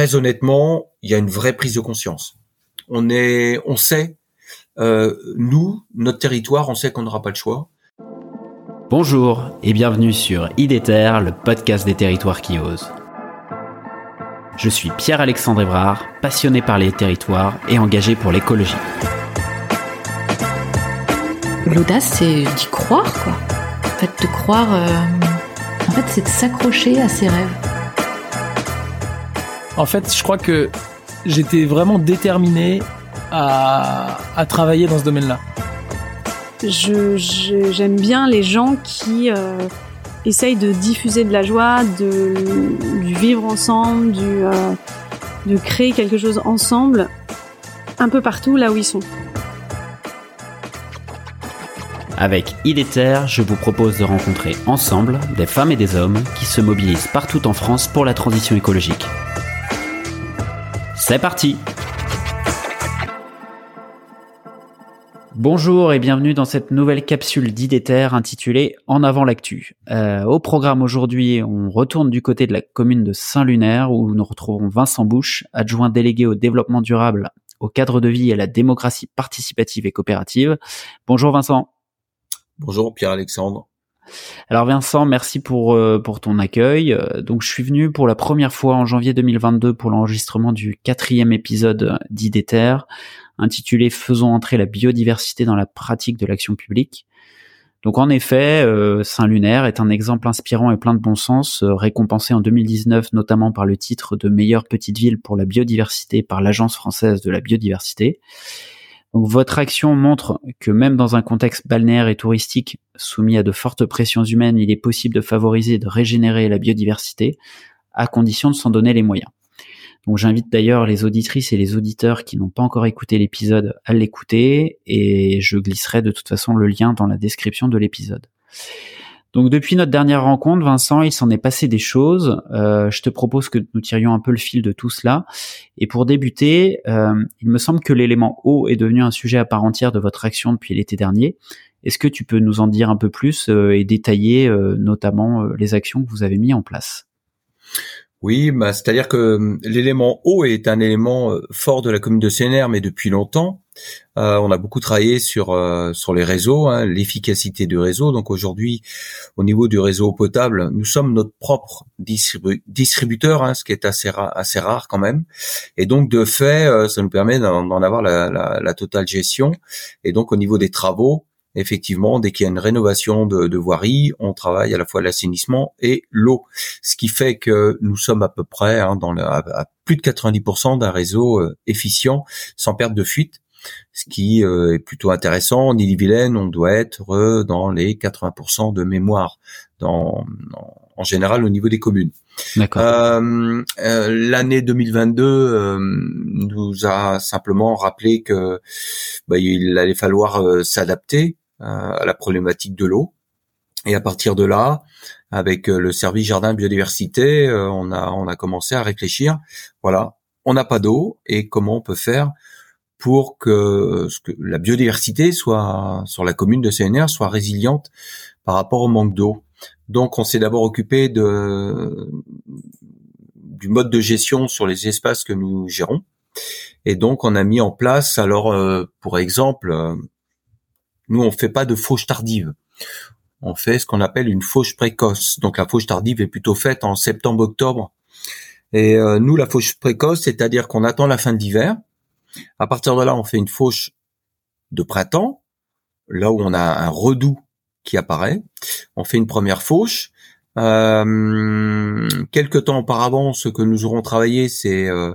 très honnêtement, il y a une vraie prise de conscience. On est, on sait, euh, nous, notre territoire, on sait qu'on n'aura pas le choix. Bonjour et bienvenue sur IDETER, le podcast des territoires qui osent. Je suis Pierre-Alexandre Evrard, passionné par les territoires et engagé pour l'écologie. L'audace, c'est d'y croire, quoi. En fait, de croire. Euh, en fait, c'est de s'accrocher à ses rêves. En fait, je crois que j'étais vraiment déterminé à, travailler dans ce domaine-là. J'aime bien les gens qui euh, essayent de diffuser de la joie, de, du vivre ensemble, du, euh, de créer quelque chose ensemble, un peu partout là où ils sont. Avec IDETER, je vous propose de rencontrer ensemble des femmes et des hommes qui se mobilisent partout en France pour la transition écologique. C'est parti Bonjour et bienvenue dans cette nouvelle capsule d'IDETER intitulée En avant l'actu. Euh, au programme aujourd'hui, on retourne du côté de la commune de Saint-Lunaire où nous retrouvons Vincent Bouche, adjoint délégué au développement durable, au cadre de vie et à la démocratie participative et coopérative. Bonjour Vincent. Bonjour Pierre-Alexandre. Alors Vincent, merci pour euh, ton accueil. Euh, donc je suis venu pour la première fois en janvier 2022 pour l'enregistrement du quatrième épisode d'IDETER, intitulé Faisons entrer la biodiversité dans la pratique de l'action publique. Donc en effet, euh, Saint-Lunaire est un exemple inspirant et plein de bon sens, récompensé en 2019 notamment par le titre de meilleure petite ville pour la biodiversité par l'Agence française de la biodiversité. Votre action montre que même dans un contexte balnéaire et touristique soumis à de fortes pressions humaines, il est possible de favoriser et de régénérer la biodiversité, à condition de s'en donner les moyens. Donc j'invite d'ailleurs les auditrices et les auditeurs qui n'ont pas encore écouté l'épisode à l'écouter et je glisserai de toute façon le lien dans la description de l'épisode. Donc depuis notre dernière rencontre, Vincent, il s'en est passé des choses. Euh, je te propose que nous tirions un peu le fil de tout cela. Et pour débuter, euh, il me semble que l'élément eau est devenu un sujet à part entière de votre action depuis l'été dernier. Est-ce que tu peux nous en dire un peu plus euh, et détailler notamment les actions que vous avez mis en place? Oui, bah, c'est-à-dire que l'élément eau est un élément fort de la commune de CNR, mais depuis longtemps. Euh, on a beaucoup travaillé sur euh, sur les réseaux, hein, l'efficacité du réseau. Donc aujourd'hui, au niveau du réseau potable, nous sommes notre propre distributeur, hein, ce qui est assez, rare quand même. Et donc de fait, euh, ça nous permet d'en avoir la, totale gestion. Et donc au niveau des travaux, effectivement, dès qu'il y a une rénovation de, de on travaille à la fois l'assainissement et l'eau, ce qui fait que nous sommes à peu près hein, dans à, plus de 90% d'un réseau efficient, sans perte de fuite ce qui euh, est plutôt intéressant. En Ille-et-Vilaine, on doit être euh, dans les 80% de mémoire, dans, en général au niveau des communes. Euh, L'année 2022 nous a simplement rappelé que bah, il allait falloir s'adapter à la problématique de l'eau. Et à partir de là, avec le service jardin biodiversité, on a on a commencé à réfléchir. Voilà, on n'a pas d'eau et comment on peut faire pour que, la biodiversité soit sur la commune de CNR soit résiliente par rapport au manque d'eau. Donc on s'est d'abord occupé du mode de gestion sur les espaces que nous gérons. Et donc on a mis en place alors euh, pour exemple euh, nous on fait pas de fauche tardive. On fait ce qu'on appelle une fauche précoce. Donc la fauche tardive est plutôt faite en septembre-octobre. Et euh, nous la fauche précoce, c'est-à-dire qu'on attend la fin de l'hiver à partir de là, on fait une fauche de printemps, là où on a un redout qui apparaît. On fait une première fauche. Euh, quelque temps auparavant, ce que nous aurons travaillé, c'est euh,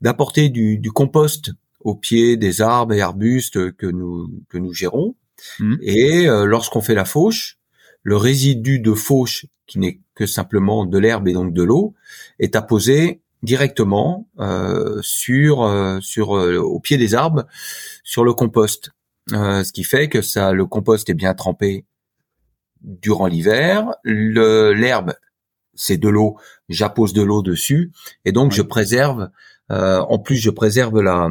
d'apporter du, compost au pied des arbres et arbustes que nous que nous gérons. Mmh. Et euh, lorsqu'on fait la fauche, le résidu de fauche, qui n'est que simplement de l'herbe et donc de l'eau, est apposé directement euh, sur euh, sur euh, au pied des arbres sur le compost, ce qui fait que ça le compost est bien trempé durant l'hiver. L'herbe c'est de l'eau, j'appose de l'eau dessus et donc je préserve. en plus, je préserve la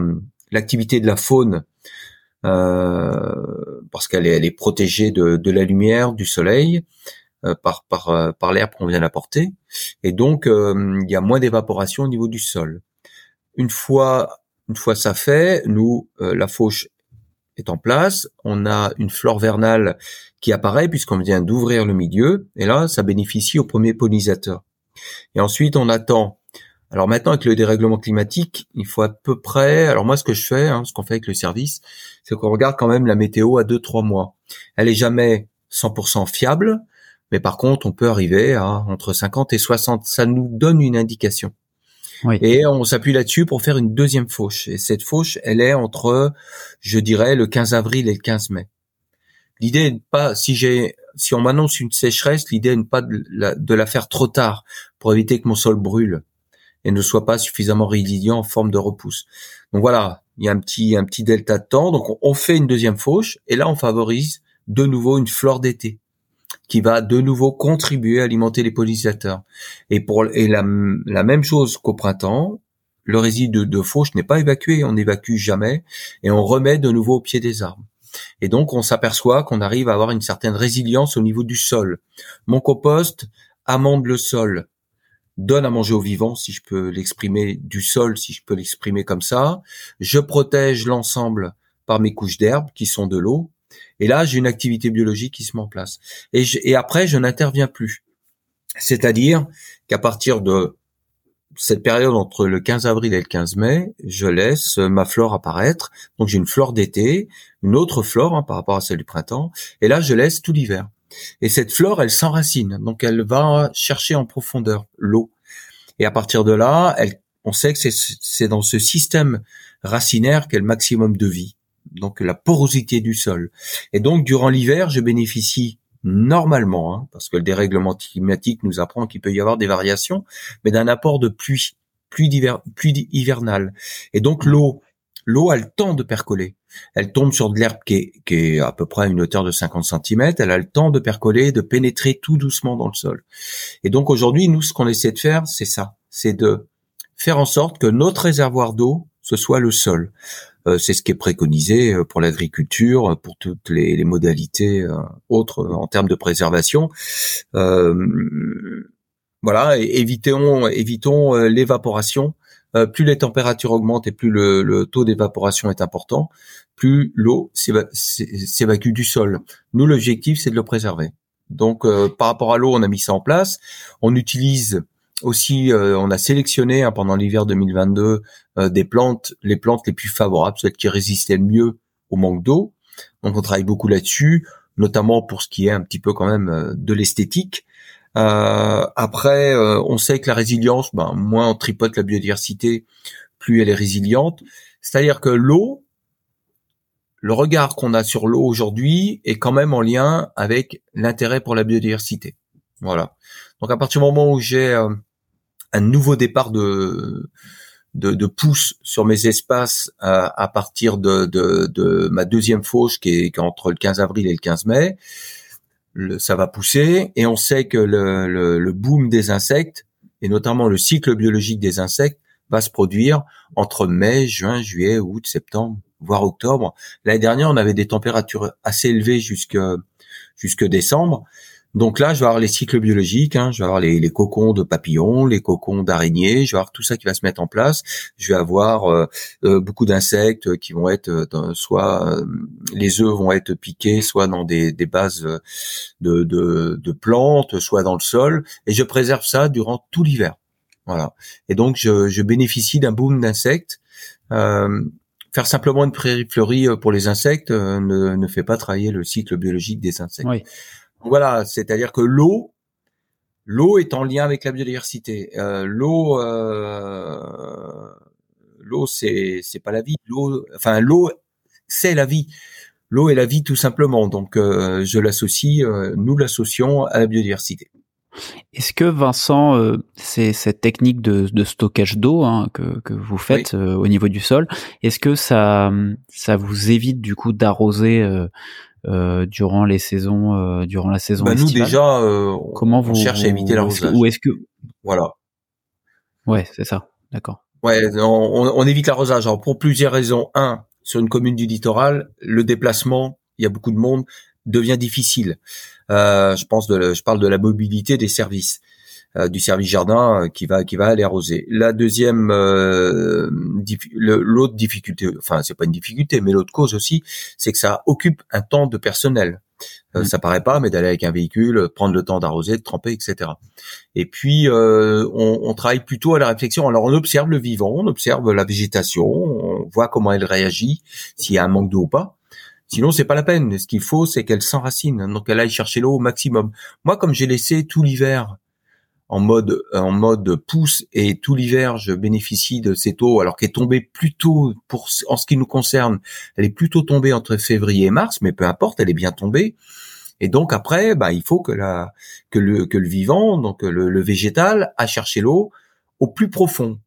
l'activité de la faune parce qu'elle est, elle est protégée de, de la lumière, du soleil. Euh, par par euh, par l'air qu'on vient d'apporter et donc euh, il y a moins d'évaporation au niveau du sol. une fois une fois ça fait, nous la fauche est en place, on a une flore vernale qui apparaît puisqu'on vient d'ouvrir le milieu et là ça bénéficie au premier pollinisateur. Et ensuite on attend alors maintenant, avec le dérèglement climatique, il faut à peu près. Alors moi, ce que je fais, hein, ce qu'on fait avec le service, c'est qu'on regarde quand même la météo à deux trois mois. Elle est jamais 100% fiable, mais par contre, on peut arriver à entre 50 et 60. Ça nous donne une indication. Oui. Et on s'appuie là-dessus pour faire une deuxième fauche. Et cette fauche, elle est entre, je dirais, le 15 avril et le 15 mai. L'idée n'est pas, si j'ai, si on m'annonce une sécheresse, l'idée n'est pas de la, de la faire trop tard pour éviter que mon sol brûle et ne soit pas suffisamment résilient en forme de repousse. Donc voilà, il y a un petit un petit delta de temps. Donc on fait une deuxième fauche et là on favorise de nouveau une flore d'été qui va de nouveau contribuer à alimenter les pollinisateurs. Et pour et la, même chose qu'au printemps, le résidu de, de fauche n'est pas évacué, on n'évacue jamais et on remet de nouveau au pied des arbres. Et donc on s'aperçoit qu'on arrive à avoir une certaine résilience au niveau du sol. Mon compost amende le sol, donne à manger aux vivants, si je peux l'exprimer, du sol, si je peux l'exprimer comme ça. Je protège l'ensemble par mes couches d'herbe qui sont de l'eau. Et là, j'ai une activité biologique qui se met en place. Et, après, je n'interviens plus. C'est-à-dire qu'à partir de cette période entre le 15 avril et le 15 mai, je laisse ma flore apparaître. Donc j'ai une flore d'été, une autre flore hein, par rapport à celle du printemps. Et là, je laisse tout l'hiver. Et cette flore, elle s'enracine, donc elle va chercher en profondeur l'eau. Et à partir de là, on sait que c'est dans ce système racinaire qu'est le maximum de vie, donc la porosité du sol. Et donc durant l'hiver, je bénéficie normalement, hein, parce que le dérèglement climatique nous apprend qu'il peut y avoir des variations, mais d'un apport de pluie, pluie, pluie hivernale. Et donc l'eau l'eau a le temps de percoler. Elle tombe sur de l'herbe qui est, à peu près à une hauteur de 50 cm. Elle a le temps de percoler, de pénétrer tout doucement dans le sol. Et donc aujourd'hui, nous, ce qu'on essaie de faire, c'est ça. C'est de faire en sorte que notre réservoir d'eau, ce soit le sol. Euh, c'est ce qui est préconisé euh, pour l'agriculture, pour toutes les, modalités euh, autres en termes de préservation. voilà, évitons, évitons l'évaporation euh, plus les températures augmentent et plus le, taux d'évaporation est important, plus l'eau s'évacue du sol. Nous, l'objectif, c'est de le préserver. Donc, euh, par rapport à l'eau, on a mis ça en place. On utilise aussi, euh, on a sélectionné hein, pendant l'hiver 2022 des plantes, les plantes les plus favorables, celles qui résistaient le mieux au manque d'eau. Donc, on travaille beaucoup là-dessus, notamment pour ce qui est un petit peu quand même de l'esthétique. Euh, après, euh, on sait que la résilience, ben, moins on tripote la biodiversité, plus elle est résiliente. C'est-à-dire que l'eau, le regard qu'on a sur l'eau aujourd'hui est quand même en lien avec l'intérêt pour la biodiversité. Voilà. Donc à partir du moment où j'ai euh, un nouveau départ de de, de sur mes espaces à partir de, de, de, ma deuxième fauche qui est, entre le 15 avril et le 15 mai, ça va pousser et on sait que le, le, le, boom des insectes et notamment le cycle biologique des insectes va se produire entre mai, juin, juillet, août, septembre, voire octobre. L'année dernière, on avait des températures assez élevées jusque jusque décembre. Donc là, je vais avoir les cycles biologiques, hein, je vais avoir les, cocons de papillons, les cocons d'araignées, je vais avoir tout ça qui va se mettre en place. Je vais avoir euh, euh, beaucoup d'insectes qui vont être euh, dans, soit les œufs vont être piqués, soit dans des, bases de, plantes, soit dans le sol, et je préserve ça durant tout l'hiver. Voilà. Et donc je, bénéficie d'un boom d'insectes. faire simplement une prairie fleurie pour les insectes ne, fait pas travailler le cycle biologique des insectes. Voilà, c'est-à-dire que l'eau, l'eau est en lien avec la biodiversité. Euh, l'eau, euh, l'eau, c'est c'est pas la vie. L'eau, enfin l'eau, c'est la vie. L'eau est la vie tout simplement. Donc euh, je l'associe, nous l'associons à la biodiversité. Est-ce que Vincent, c'est cette technique de, stockage d'eau hein, que, vous faites au niveau du sol, est-ce que ça, ça vous évite du coup d'arroser euh, durant les saisons, euh, durant la saison bah, Nous déjà, euh, comment vous cherchez à éviter l'arrosage. Ou est-ce que voilà. Ouais, c'est ça. D'accord. Ouais, on, on évite l'arrosage. Alors pour plusieurs raisons. Un, sur une commune du littoral, le déplacement, il y a beaucoup de monde, devient difficile. Euh, je pense de, je parle de la mobilité des services. du service jardin qui va qui va aller arroser. La deuxième, l'autre difficulté, enfin c'est pas une difficulté, mais l'autre cause aussi, c'est que ça occupe un temps de personnel. Euh, mm. Ça paraît pas, mais d'aller avec un véhicule, prendre le temps d'arroser, de tremper, etc. Et puis euh, on, on, travaille plutôt à la réflexion. Alors on observe le vivant, on observe la végétation, on voit comment elle réagit, s'il y a un manque d'eau ou pas. Sinon, c'est pas la peine. Ce qu'il faut, c'est qu'elle s'enracine. Donc, elle aille chercher l'eau au maximum. Moi, comme j'ai laissé tout l'hiver en mode en mode pouce et tout l'hiver je bénéficie de cette eau alors qu'elle est tombée plutôt pour en ce qui nous concerne elle est plutôt tombée entre février et mars mais peu importe elle est bien tombée et donc après bah il faut que la que le que le vivant donc le, le végétal a cherché l'eau au plus profond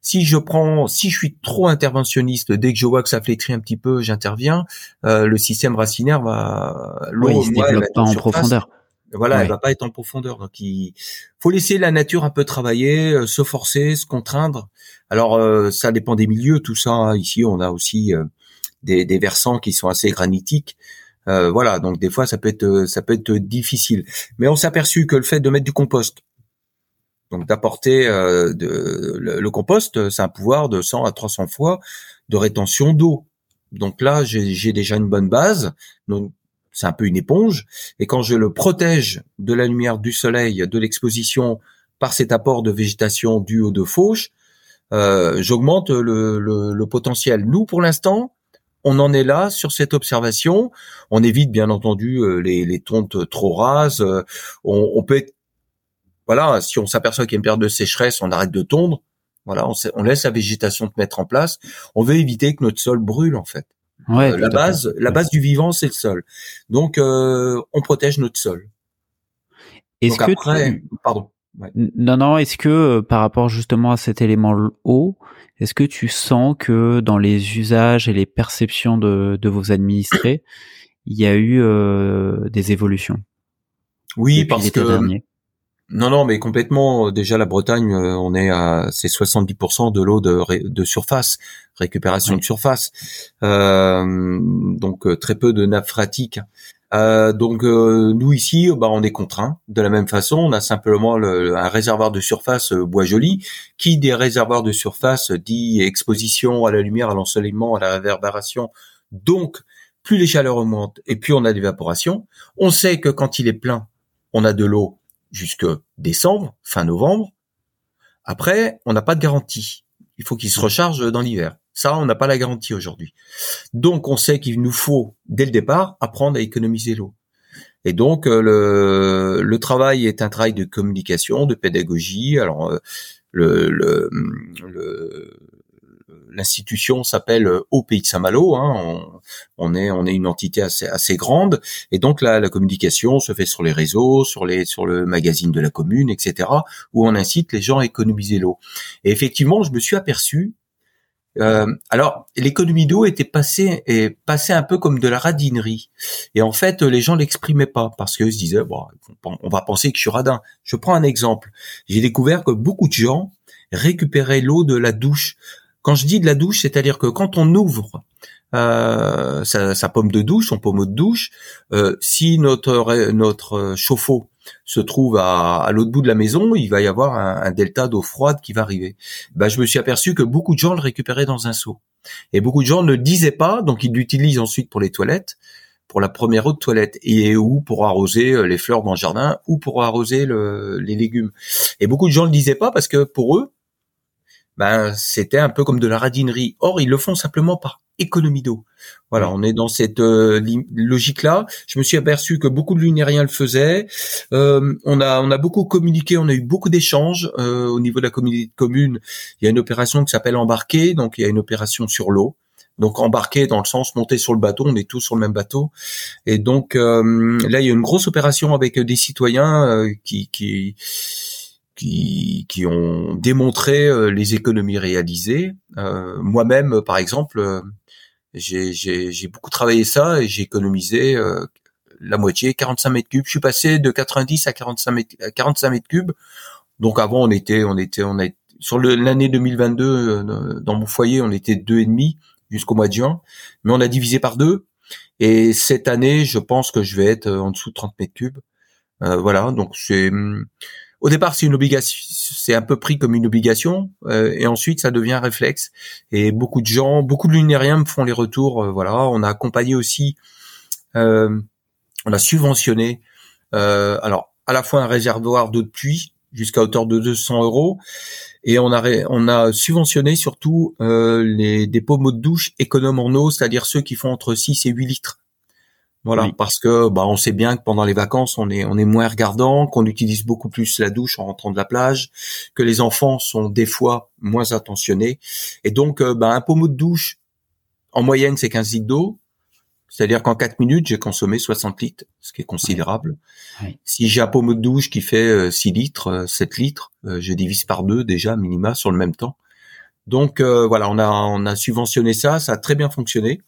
si je prends, si je suis trop interventionniste, dès que je vois que ça flétrit un petit peu, j'interviens. Euh, le système racinaire va l'eau, oui, se développe pas en profondeur. Voilà, elle va pas être en profondeur. Donc il faut laisser la nature un peu travailler, euh, se forcer, se contraindre. Alors euh, ça dépend des milieux, tout ça. Hein. Ici, on a aussi euh, des, des, versants qui sont assez granitiques. voilà, donc des fois ça peut être ça peut être difficile. Mais on s'est aperçu que le fait de mettre du compost, donc d'apporter de, le, le, compost, c'est un pouvoir de 100 à 300 fois de rétention d'eau. Donc là, j'ai déjà une bonne base. Donc c'est un peu une éponge, et quand je le protège de la lumière du soleil, de l'exposition par cet apport de végétation dû aux deux fauches, euh, j'augmente le, potentiel. Nous, pour l'instant, on en est là sur cette observation. On évite bien entendu euh, les, les tontes trop rases. Euh, on, peut être, voilà, si on s'aperçoit qu'il y a une période de sécheresse, on arrête de tondre. Voilà, on, on laisse la végétation se mettre en place. On veut éviter que notre sol brûle en fait. Ouais, euh, la base, la base du vivant, c'est le sol. Donc, euh, on protège notre sol. Est-ce que après, pardon. Non, non. Est-ce que euh, par rapport justement à cet élément eau, est-ce que tu sens que dans les usages et les perceptions de, de vos administrés, il y a eu des évolutions Oui, parce que non, non, mais complètement. Déjà, la Bretagne, euh, on est à c'est 70% de l'eau de, de surface, récupération de surface. Euh, donc euh, très peu de nappes phréatiques. Euh, donc nous ici, bah, on est contraint. De la même façon, on a simplement le, un réservoir de surface bois joli, qui des réservoirs de surface dit exposition à la lumière, à l'ensoleillement, à la réverbération. Donc plus les chaleurs augmentent et puis on a l'évaporation. On sait que quand il est plein, on a de l'eau jusque décembre, fin novembre. Après, on n'a pas de garantie. Il faut qu'il se recharge dans l'hiver. Ça, on n'a pas la garantie aujourd'hui. Donc, on sait qu'il nous faut, dès le départ, apprendre à économiser l'eau. Et donc, euh, le, travail est un travail de communication, de pédagogie. Alors, euh, le, le l'institution s'appelle euh, Au Pays de Saint-Malo. Hein, on, est on est une entité assez assez grande et donc la, la communication se fait sur les réseaux, sur les sur le magazine de la commune, etc. Où on incite les gens à économiser l'eau. Et effectivement, je me suis aperçu. Euh, alors, l'économie d'eau était passée passée un peu comme de la radinerie. Et en fait, les gens l'exprimaient pas parce qu'ils se disaient bon, on va penser que je suis radin. Je prends un exemple. J'ai découvert que beaucoup de gens récupéraient l'eau de la douche quand je dis de la douche, c'est-à-dire que quand on ouvre euh, sa, pomme de douche, son pommeau de douche, euh, si notre notre chauffe-eau se trouve à, l'autre bout de la maison, il va y avoir un, delta d'eau froide qui va arriver. Ben, je me suis aperçu que beaucoup de gens le récupéraient dans un seau. Et beaucoup de gens ne le disaient pas, donc ils l'utilisent ensuite pour les toilettes, pour la première eau de toilette, et ou pour arroser euh, les fleurs dans le jardin, ou pour arroser les légumes. Et beaucoup de gens ne le disaient pas parce que pour eux, ben c'était un peu comme de la radinerie. Or, ils le font simplement par économie d'eau. Voilà, on est dans cette euh, logique-là. Je me suis aperçu que beaucoup de lunériens le faisaient. Euh, on a on a beaucoup communiqué, on a eu beaucoup d'échanges euh, au niveau de la communauté commune. Il y a une opération qui s'appelle embarquer, donc il y a une opération sur l'eau. Donc embarquer dans le sens monter sur le bateau, on est tous sur le même bateau. Et donc là, il y a une grosse opération avec des citoyens qui qui qui, qui ont démontré euh, les économies réalisées. Euh, Moi-même, par exemple, euh, j'ai beaucoup travaillé ça et j'ai économisé euh, la moitié, 45 mètres cubes. Je suis passé de 90 à 45 mètres, 45 mètres cubes. Donc avant, on était, on était, on a sur l'année 2022 dans mon foyer, on était deux et demi jusqu'au mois de juin, mais on a divisé par deux. Et cette année, je pense que je vais être en dessous de 30 mètres cubes. Euh, voilà, donc c'est hum, au départ, c'est une obligation, c'est un peu pris comme une obligation, euh, et ensuite ça devient un réflexe. Et beaucoup de gens, beaucoup de lunériens me font les retours. Euh, voilà, on a accompagné aussi, euh, on a subventionné, alors à la fois un réservoir d'eau de pluie jusqu'à hauteur de 200 euros, et on a on a subventionné surtout les des pommes de douche économes en eau, c'est-à-dire ceux qui font entre 6 et 8 litres. Voilà, parce que bah on sait bien que pendant les vacances on est on est moins regardant, qu'on utilise beaucoup plus la douche en rentrant de la plage, que les enfants sont des fois moins attentionnés, et donc euh, bah, un pommeau de douche en moyenne c'est 15 litres d'eau, c'est-à-dire qu'en 4 minutes j'ai consommé 60 litres, ce qui est considérable. Si j'ai un pommeau de douche qui fait 6 euh, litres, 7 euh, litres, je divise par deux déjà minima sur le même temps. Donc voilà, on a on a subventionné ça, ça a très bien fonctionné.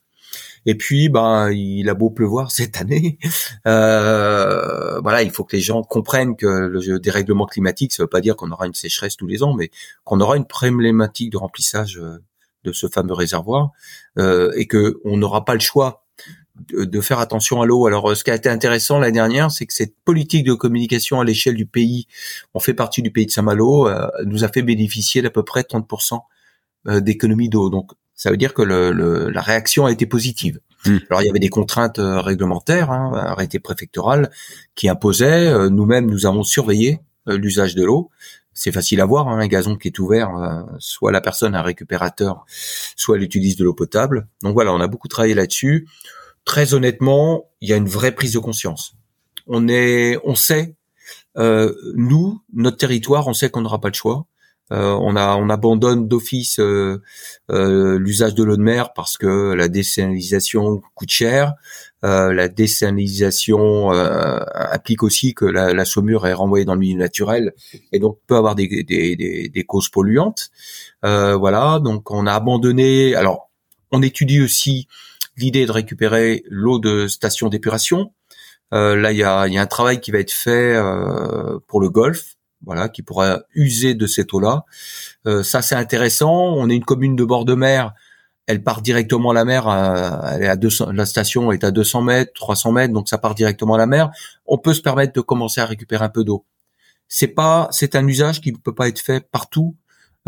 Et puis, ben, il a beau pleuvoir cette année, euh, voilà, il faut que les gens comprennent que le dérèglement climatique, ça veut pas dire qu'on aura une sécheresse tous les ans, mais qu'on aura une problématique de remplissage euh, de ce fameux réservoir euh, et que on n'aura pas le choix de, faire attention à l'eau. Alors, ce qui a été intéressant l'année dernière, c'est que cette politique de communication à l'échelle du pays, on fait partie du pays de Saint-Malo, euh, nous a fait bénéficier d'à peu près 30% euh, d'économie d'eau. Donc, ça veut dire que le, la réaction a été positive. Hmm. Alors il y avait des contraintes euh, réglementaires, hein, arrêté préfectoral, qui imposaient. Euh, nous-mêmes, nous avons surveillé euh, l'usage de l'eau. C'est facile à voir, hein, un gazon qui est ouvert, soit la personne a un récupérateur, soit elle utilise de l'eau potable. Donc voilà, on a beaucoup travaillé là-dessus. Très honnêtement, il y a une vraie prise de conscience. On est, on sait, nous, notre territoire, on sait qu'on n'aura pas le choix. Euh, on, a, on abandonne d'office euh, euh, l'usage de l'eau de mer parce que la désalination coûte cher. la désalination implique aussi que la, saumure est renvoyée dans le milieu naturel et donc peut avoir des, des, des, causes polluantes. voilà, donc on a abandonné. Alors, on étudie aussi l'idée de récupérer l'eau de station d'épuration. là, il y a, y a, un travail qui va être fait pour le golfe voilà, qui pourra user de cette eau-là. Euh, ça, c'est intéressant. On est une commune de bord de mer. Elle part directement à la mer. Euh, elle est à 200, la station est à 200 mètres, 300 mètres, donc ça part directement à la mer. On peut se permettre de commencer à récupérer un peu d'eau. C'est pas, c'est un usage qui ne peut pas être fait partout.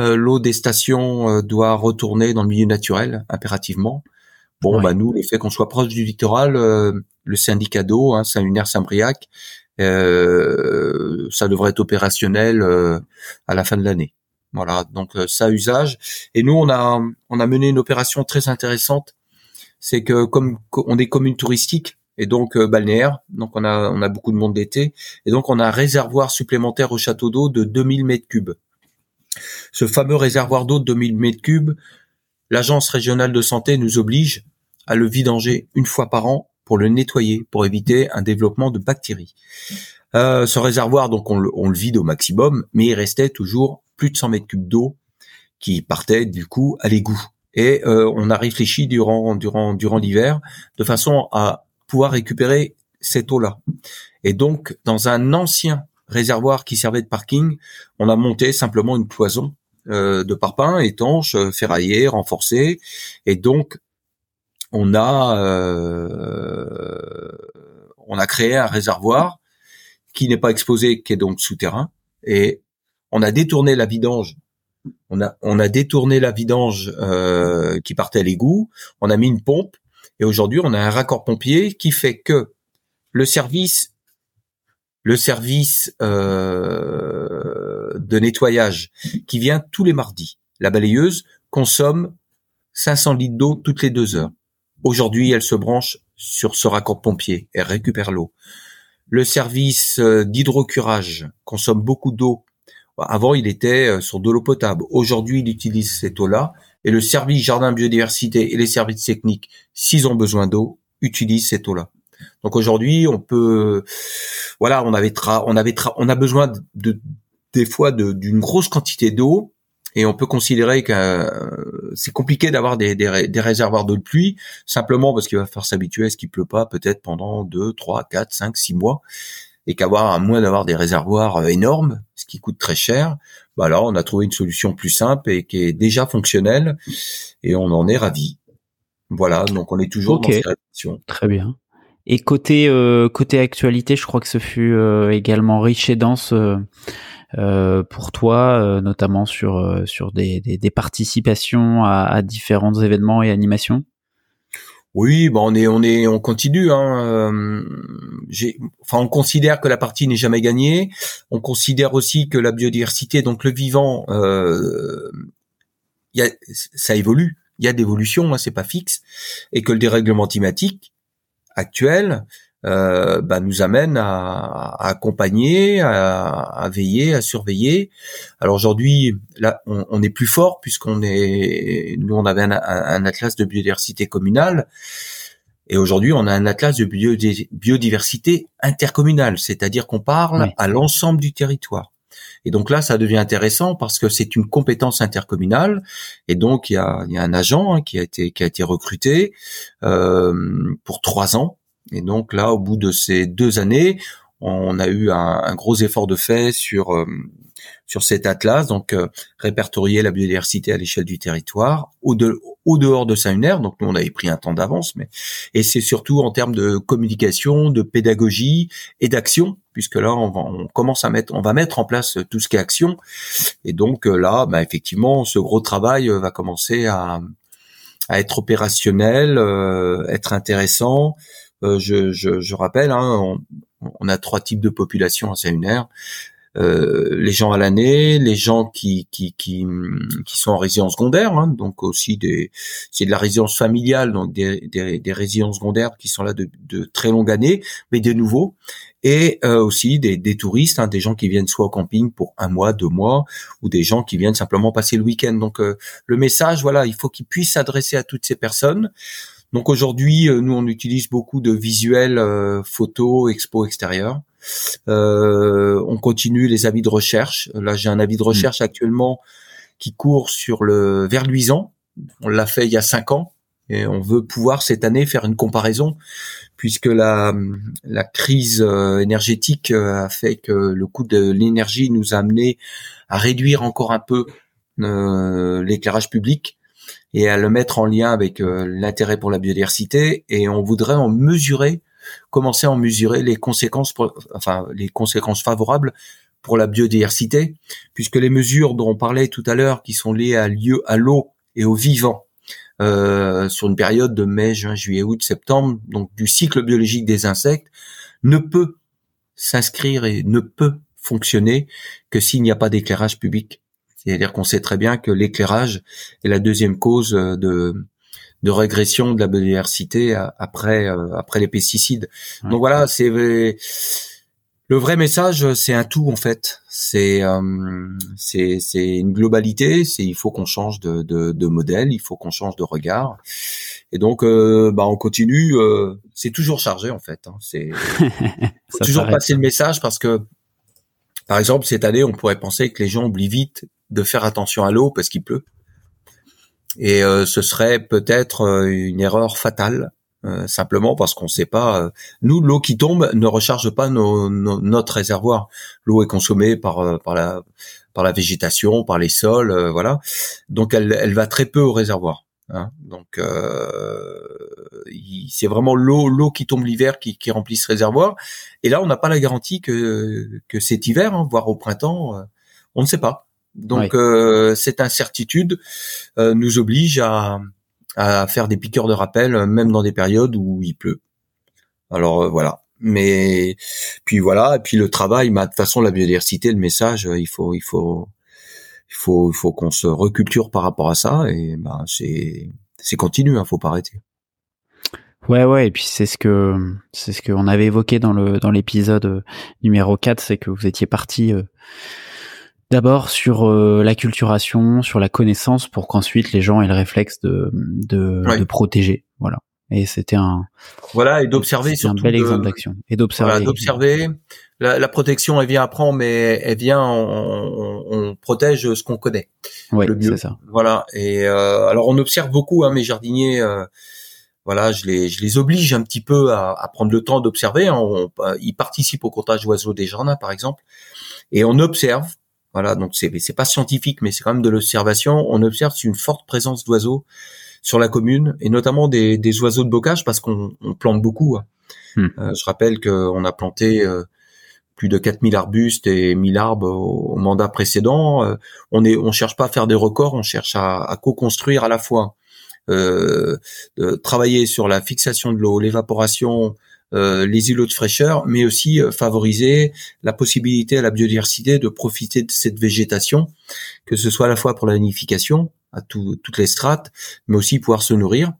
Euh, l'eau des stations doit retourner dans le milieu naturel impérativement. Bon, bah nous, le fait qu'on soit proche du littoral, le syndicat d'eau, hein, Saint-Lunaire-Saint-Briac, euh, ça devrait être opérationnel euh, à la fin de l'année. Voilà, donc euh, ça usage. Et nous, on a on a mené une opération très intéressante. C'est que comme on est commune touristique et donc balnéaire, donc on a on a beaucoup de monde d'été, et donc on a un réservoir supplémentaire au château d'eau de 2000 mètres cubes. Ce fameux réservoir d'eau de 2000 mètres cubes, l'agence régionale de santé nous oblige à le vidanger une fois par an pour le nettoyer, pour éviter un développement de bactéries. Euh, ce réservoir, donc on le, vide au maximum, mais il restait toujours plus de 100 mètres cubes d'eau qui partait du coup à l'égout. Et euh, on a réfléchi durant durant durant l'hiver de façon à pouvoir récupérer cette eau-là. Et donc dans un ancien réservoir qui servait de parking, on a monté simplement une cloison euh, de parpaing étanche, ferraillée, renforcée, et donc on a euh, on a créé un réservoir qui n'est pas exposé, qui est donc souterrain, et on a détourné la vidange. On a on a détourné la vidange euh, qui partait à l'égout. On a mis une pompe et aujourd'hui on a un raccord pompier qui fait que le service le service euh, de nettoyage qui vient tous les mardis. La balayeuse consomme 500 litres d'eau toutes les deux heures. Aujourd'hui, elle se branche sur ce raccord pompier et récupère l'eau. Le service euh, d'hydrocurage consomme beaucoup d'eau. Avant, il était euh, sur de l'eau potable. Aujourd'hui, il utilise cette eau-là. Et le service jardin biodiversité et les services techniques, s'ils ont besoin d'eau, utilisent cette eau-là. Donc aujourd'hui, on peut, voilà, on avait, on avait, on a besoin de, des fois d'une grosse quantité d'eau et on peut considérer que euh, c'est compliqué d'avoir des, des, réservoirs d'eau de pluie simplement parce qu'il va falloir s'habituer à ce qu'il pleut pas peut-être pendant 2, 3, 4, 5, 6 mois et qu'avoir à moins d'avoir des réservoirs euh, énormes, ce qui coûte très cher, bah alors on a trouvé une solution plus simple et qui est déjà fonctionnelle et on en est ravi. Voilà, donc on est toujours dans cette Très bien. Et côté euh, côté actualité, je crois que ce fut euh, également riche et dense euh, pour toi, notamment sur sur des, participations à, différents événements et animations? Oui, bon, on est on est on continue. Hein. Enfin, on considère que la partie n'est jamais gagnée. On considère aussi que la biodiversité, donc le vivant, y a, ça évolue. Il y a d'évolution, hein, c'est pas fixe, et que le dérèglement climatique actuelle euh, bah, nous amène à, accompagner, à, veiller, à surveiller. Alors aujourd'hui, là, on, est plus fort puisqu'on est, nous, on avait un, atlas de biodiversité communale, et aujourd'hui, on a un atlas de biodiversité intercommunale, c'est-à-dire qu'on parle à l'ensemble du territoire. Et donc là, ça devient intéressant parce que c'est une compétence intercommunale. Et donc il y a, y a un agent hein, qui a été qui a été recruté euh, pour trois ans. Et donc là, au bout de ces deux années, on a eu un, gros effort de fait sur euh, sur cet atlas, donc euh, répertorier la biodiversité à l'échelle du territoire, au, de, dehors de Saint-Hunaire, donc nous on avait pris un temps d'avance, mais et c'est surtout en termes de communication, de pédagogie et d'action, puisque là on, va, on, commence à mettre, on va mettre en place tout ce qui est action, et donc euh, là, bah, effectivement, ce gros travail euh, va commencer à, à être opérationnel, être intéressant. Je, je, je, rappelle, hein, on, on, a trois types de populations à Saint-Hunaire. Euh, les gens à l'année, les gens qui qui qui, qui sont en résidence secondaire, hein, donc aussi des c'est de la résidence familiale, donc des, des, des résidences secondaires qui sont là de, de très longues années, mais des nouveaux, et euh, aussi des, des touristes, hein, des gens qui viennent soit au camping pour un mois, deux mois, ou des gens qui viennent simplement passer le week-end. Donc euh, le message, voilà, il faut qu'il puisse s'adresser à toutes ces personnes. Donc aujourd'hui, nous on utilise beaucoup de visuels, photos, expos extérieurs. Euh, on continue les avis de recherche. Là, j'ai un avis de recherche mm. actuellement qui court sur le verluisant. On l'a fait il y a cinq ans et on veut pouvoir cette année faire une comparaison puisque la, la crise euh, énergétique euh, a fait que le coût de l'énergie nous a amené à réduire encore un peu l'éclairage public et à le mettre en lien avec l'intérêt pour la biodiversité et on voudrait en mesurer commencer à en mesurer les conséquences, enfin les conséquences favorables pour la biodiversité, puisque les mesures dont on parlait tout à l'heure, qui sont liées à lieu, à l'eau et au vivant, euh, sur une période de mai, juin, juillet, août, septembre, donc du cycle biologique des insectes, ne peut s'inscrire et ne peut fonctionner que s'il n'y a pas d'éclairage public. C'est-à-dire qu'on sait très bien que l'éclairage est la deuxième cause de, de régression de la biodiversité après euh, après les pesticides. Donc voilà, c'est le vrai message, c'est un tout en fait. C'est euh, c'est c'est une globalité. C'est il faut qu'on change de, de, de modèle, il faut qu'on change de regard. Et donc euh, bah on continue. c'est toujours chargé en fait. Hein. C'est toujours passer le message parce que par exemple cette année on pourrait penser que les gens oublient vite de faire attention à l'eau parce qu'il pleut. Et euh, ce serait peut-être euh, une erreur fatale, euh, simplement parce qu'on ne sait pas. nous, l'eau qui tombe ne recharge pas nos, notre réservoir. L'eau est consommée par par la par la végétation, par les sols, voilà. Donc elle, elle va très peu au réservoir. Hein. Donc c'est vraiment l'eau qui tombe l'hiver qui, qui remplit ce réservoir. Et là, on n'a pas la garantie que que cet hiver, hein, voire au printemps, on ne sait pas. Donc euh, cette incertitude euh, nous oblige à, à, faire des piqueurs de rappel, euh, même dans des périodes où il pleut. Alors voilà. Mais puis voilà, et puis le travail, bah, de toute façon la biodiversité, le message, il faut, il faut, il faut, il faut qu'on se reculture par rapport à ça, et bah, c'est, c'est continu, hein, faut pas arrêter. Ouais, ouais, et puis c'est ce que c'est ce qu'on avait évoqué dans le dans l'épisode numéro 4, c'est que vous étiez parti D'abord sur euh, l'acculturation, sur la connaissance, pour qu'ensuite les gens aient le réflexe de, de, de protéger. Voilà. Et c'était un voilà et d'observer un bel exemple d'action et d'observer. Voilà, d'observer. La, la, protection, elle vient après, mais elle vient, on, on, protège ce qu'on connaît. Oui, c'est ça. Voilà. Et euh, alors on observe beaucoup, hein, mes jardiniers. Euh, voilà, je les, je les oblige un petit peu à, à prendre le temps d'observer. Hein. ils participent au comptage d'oiseaux des jardins, par exemple, et on observe voilà, donc c'est c'est pas scientifique, mais c'est quand même de l'observation. On observe une forte présence d'oiseaux sur la commune et notamment des, des oiseaux de bocage parce qu'on plante beaucoup. Hein. Hmm. Euh, je rappelle qu'on a planté euh, plus de 4000 arbustes et 1000 arbres au, au mandat précédent. Euh, on est, on cherche pas à faire des records, on cherche à, à co-construire à la fois euh, travailler sur la fixation de l'eau, l'évaporation, euh, les îlots de fraîcheur, mais aussi euh, favoriser la possibilité à la biodiversité de profiter de cette végétation, que ce soit à la fois pour la nidification, à tout- toutes les strates, mais aussi pouvoir se nourrir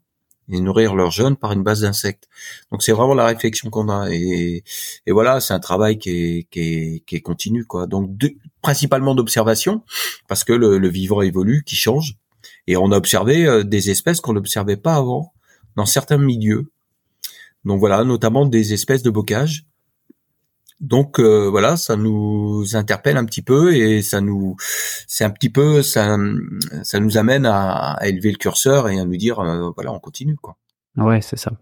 et nourrir leurs jeunes par une base d'insectes. Donc c'est vraiment la réflexion qu'on a et, et voilà, c'est un travail qui est, qui est, qui est continu quoi. Donc de- principalement d'observation parce que le, le vivant évolue, qui change et on a observé euh, des espèces qu'on n'observait pas avant dans certains milieux. Donc voilà, notamment des espèces de bocage. Donc euh, voilà, ça nous interpelle un petit peu et ça nous, c'est un petit peu, ça, ça nous amène à, à élever le curseur et à nous dire, euh, voilà, on continue quoi. Ouais, c'est ça.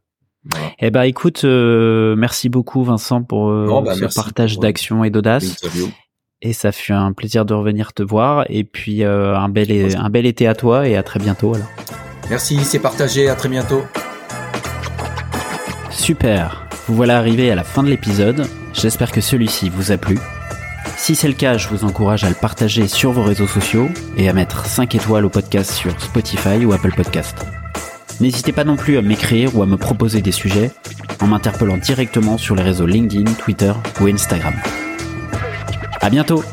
Voilà. Eh ben, écoute, euh, merci beaucoup Vincent pour euh, bah, ce partage d'action et d'audace. Et ça fut un plaisir de revenir te voir. Et puis euh, un bel é- un bel été à toi et à très bientôt alors. Merci, c'est partagé. À très bientôt. Super. Vous voilà arrivé à la fin de l'épisode. J'espère que celui-ci vous a plu. Si c'est le cas, je vous encourage à le partager sur vos réseaux sociaux et à mettre 5 étoiles au podcast sur Spotify ou Apple Podcast. N'hésitez pas non plus à m'écrire ou à me proposer des sujets en m'interpellant directement sur les réseaux LinkedIn, Twitter ou Instagram. À bientôt.